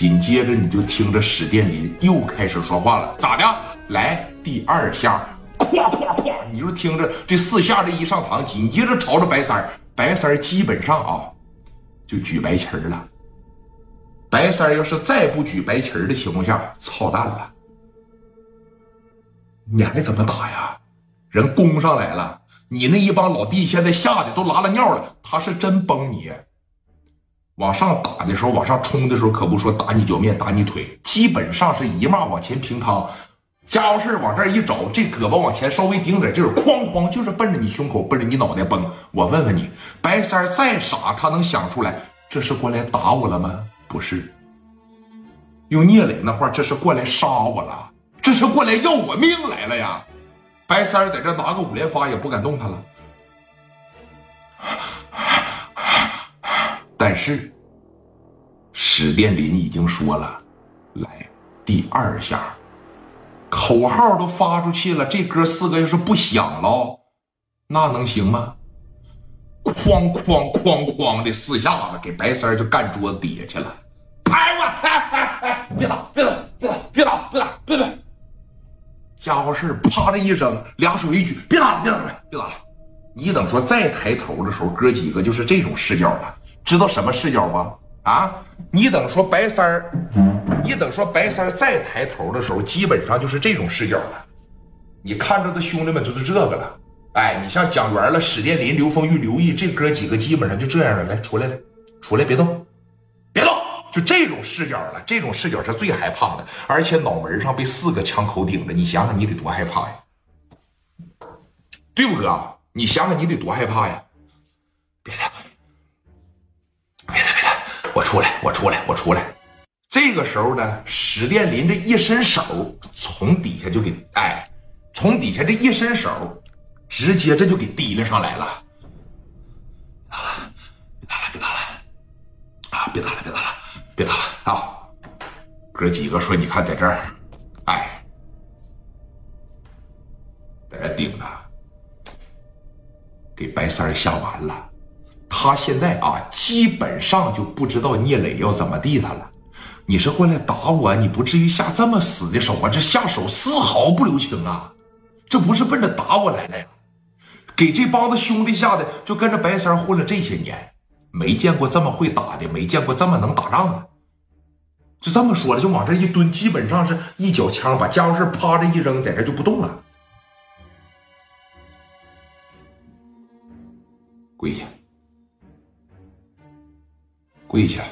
紧接着你就听着史殿林又开始说话了，咋的？来第二下，咵咵咵，你就听着这四下这一上膛，紧接着朝着白三儿，白三儿基本上啊就举白旗儿了。白三儿要是再不举白旗儿的情况下，操蛋了，你还怎么打呀？人攻上来了，你那一帮老弟现在吓得都拉了尿了，他是真崩你。往上打的时候，往上冲的时候，可不说打你脚面、打你腿，基本上是一骂往前平趟，家伙事往这一找，这胳膊往前稍微顶点劲儿，哐哐就是奔着你胸口，奔着你脑袋崩。我问问你，白三再傻，他能想出来这是过来打我了吗？不是。用聂磊那话，这是过来杀我了，这是过来要我命来了呀！白三在这拿个五连发也不敢动他了。但是，史殿林已经说了，来第二下，口号都发出去了，这哥四个要是不响了，那能行吗？哐哐哐哐的四下子，给白三就干桌子底下去了。拍我！哎哎哎！别打！别打！别打！别打！别打！别打！家伙事啪的一声，俩手一举，别打了！别打了！别打了！你等说再抬头的时候，哥几个就是这种视角了。知道什么视角吗？啊，你等说白三儿，你等说白三儿再抬头的时候，基本上就是这种视角了。你看着的兄弟们就是这个了。哎，你像蒋元了、史殿林、刘丰玉、刘毅这哥几个，基本上就这样了。来，出来了，出来，别动，别动，就这种视角了。这种视角是最害怕的，而且脑门上被四个枪口顶着，你想想你得多害怕呀？对不，哥？你想想你得多害怕呀？别害怕的。我出来，我出来，我出来。这个时候呢，史殿林这一伸手，从底下就给哎，从底下这一伸手，直接这就给提了上来了。打了，别打了，别打了，啊，别打了，别打了，别打了啊！哥几个说，你看在这儿，哎，在这顶着，给白三吓完了。他现在啊，基本上就不知道聂磊要怎么地他了。你是过来打我，你不至于下这么死的手啊！这下手丝毫不留情啊！这不是奔着打我来的呀！给这帮子兄弟吓的，就跟着白三混了这些年，没见过这么会打的，没见过这么能打仗的。就这么说了，就往这一蹲，基本上是一脚枪把家伙事啪着一扔，在这就不动了。跪下。跪下，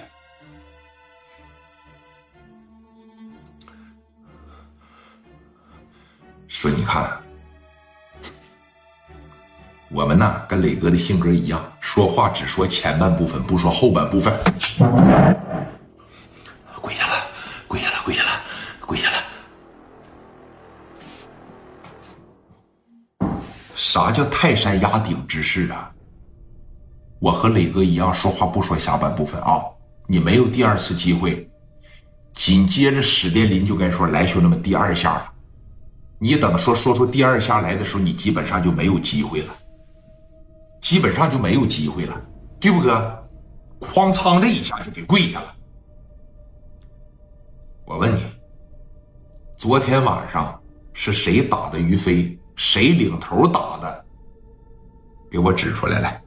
说：“你看，我们呢跟磊哥的性格一样，说话只说前半部分，不说后半部分。”跪下了，跪下了，跪下了，跪下了。啥叫泰山压顶之势啊？我和磊哥一样，说话不说下半部分啊！你没有第二次机会。紧接着，史殿林就该说：“来，兄弟们，第二下了。你等说说出第二下来的时候，你基本上就没有机会了，基本上就没有机会了，对不哥？哐仓这一下就给跪下了。我问你，昨天晚上是谁打的于飞？谁领头打的？给我指出来来。”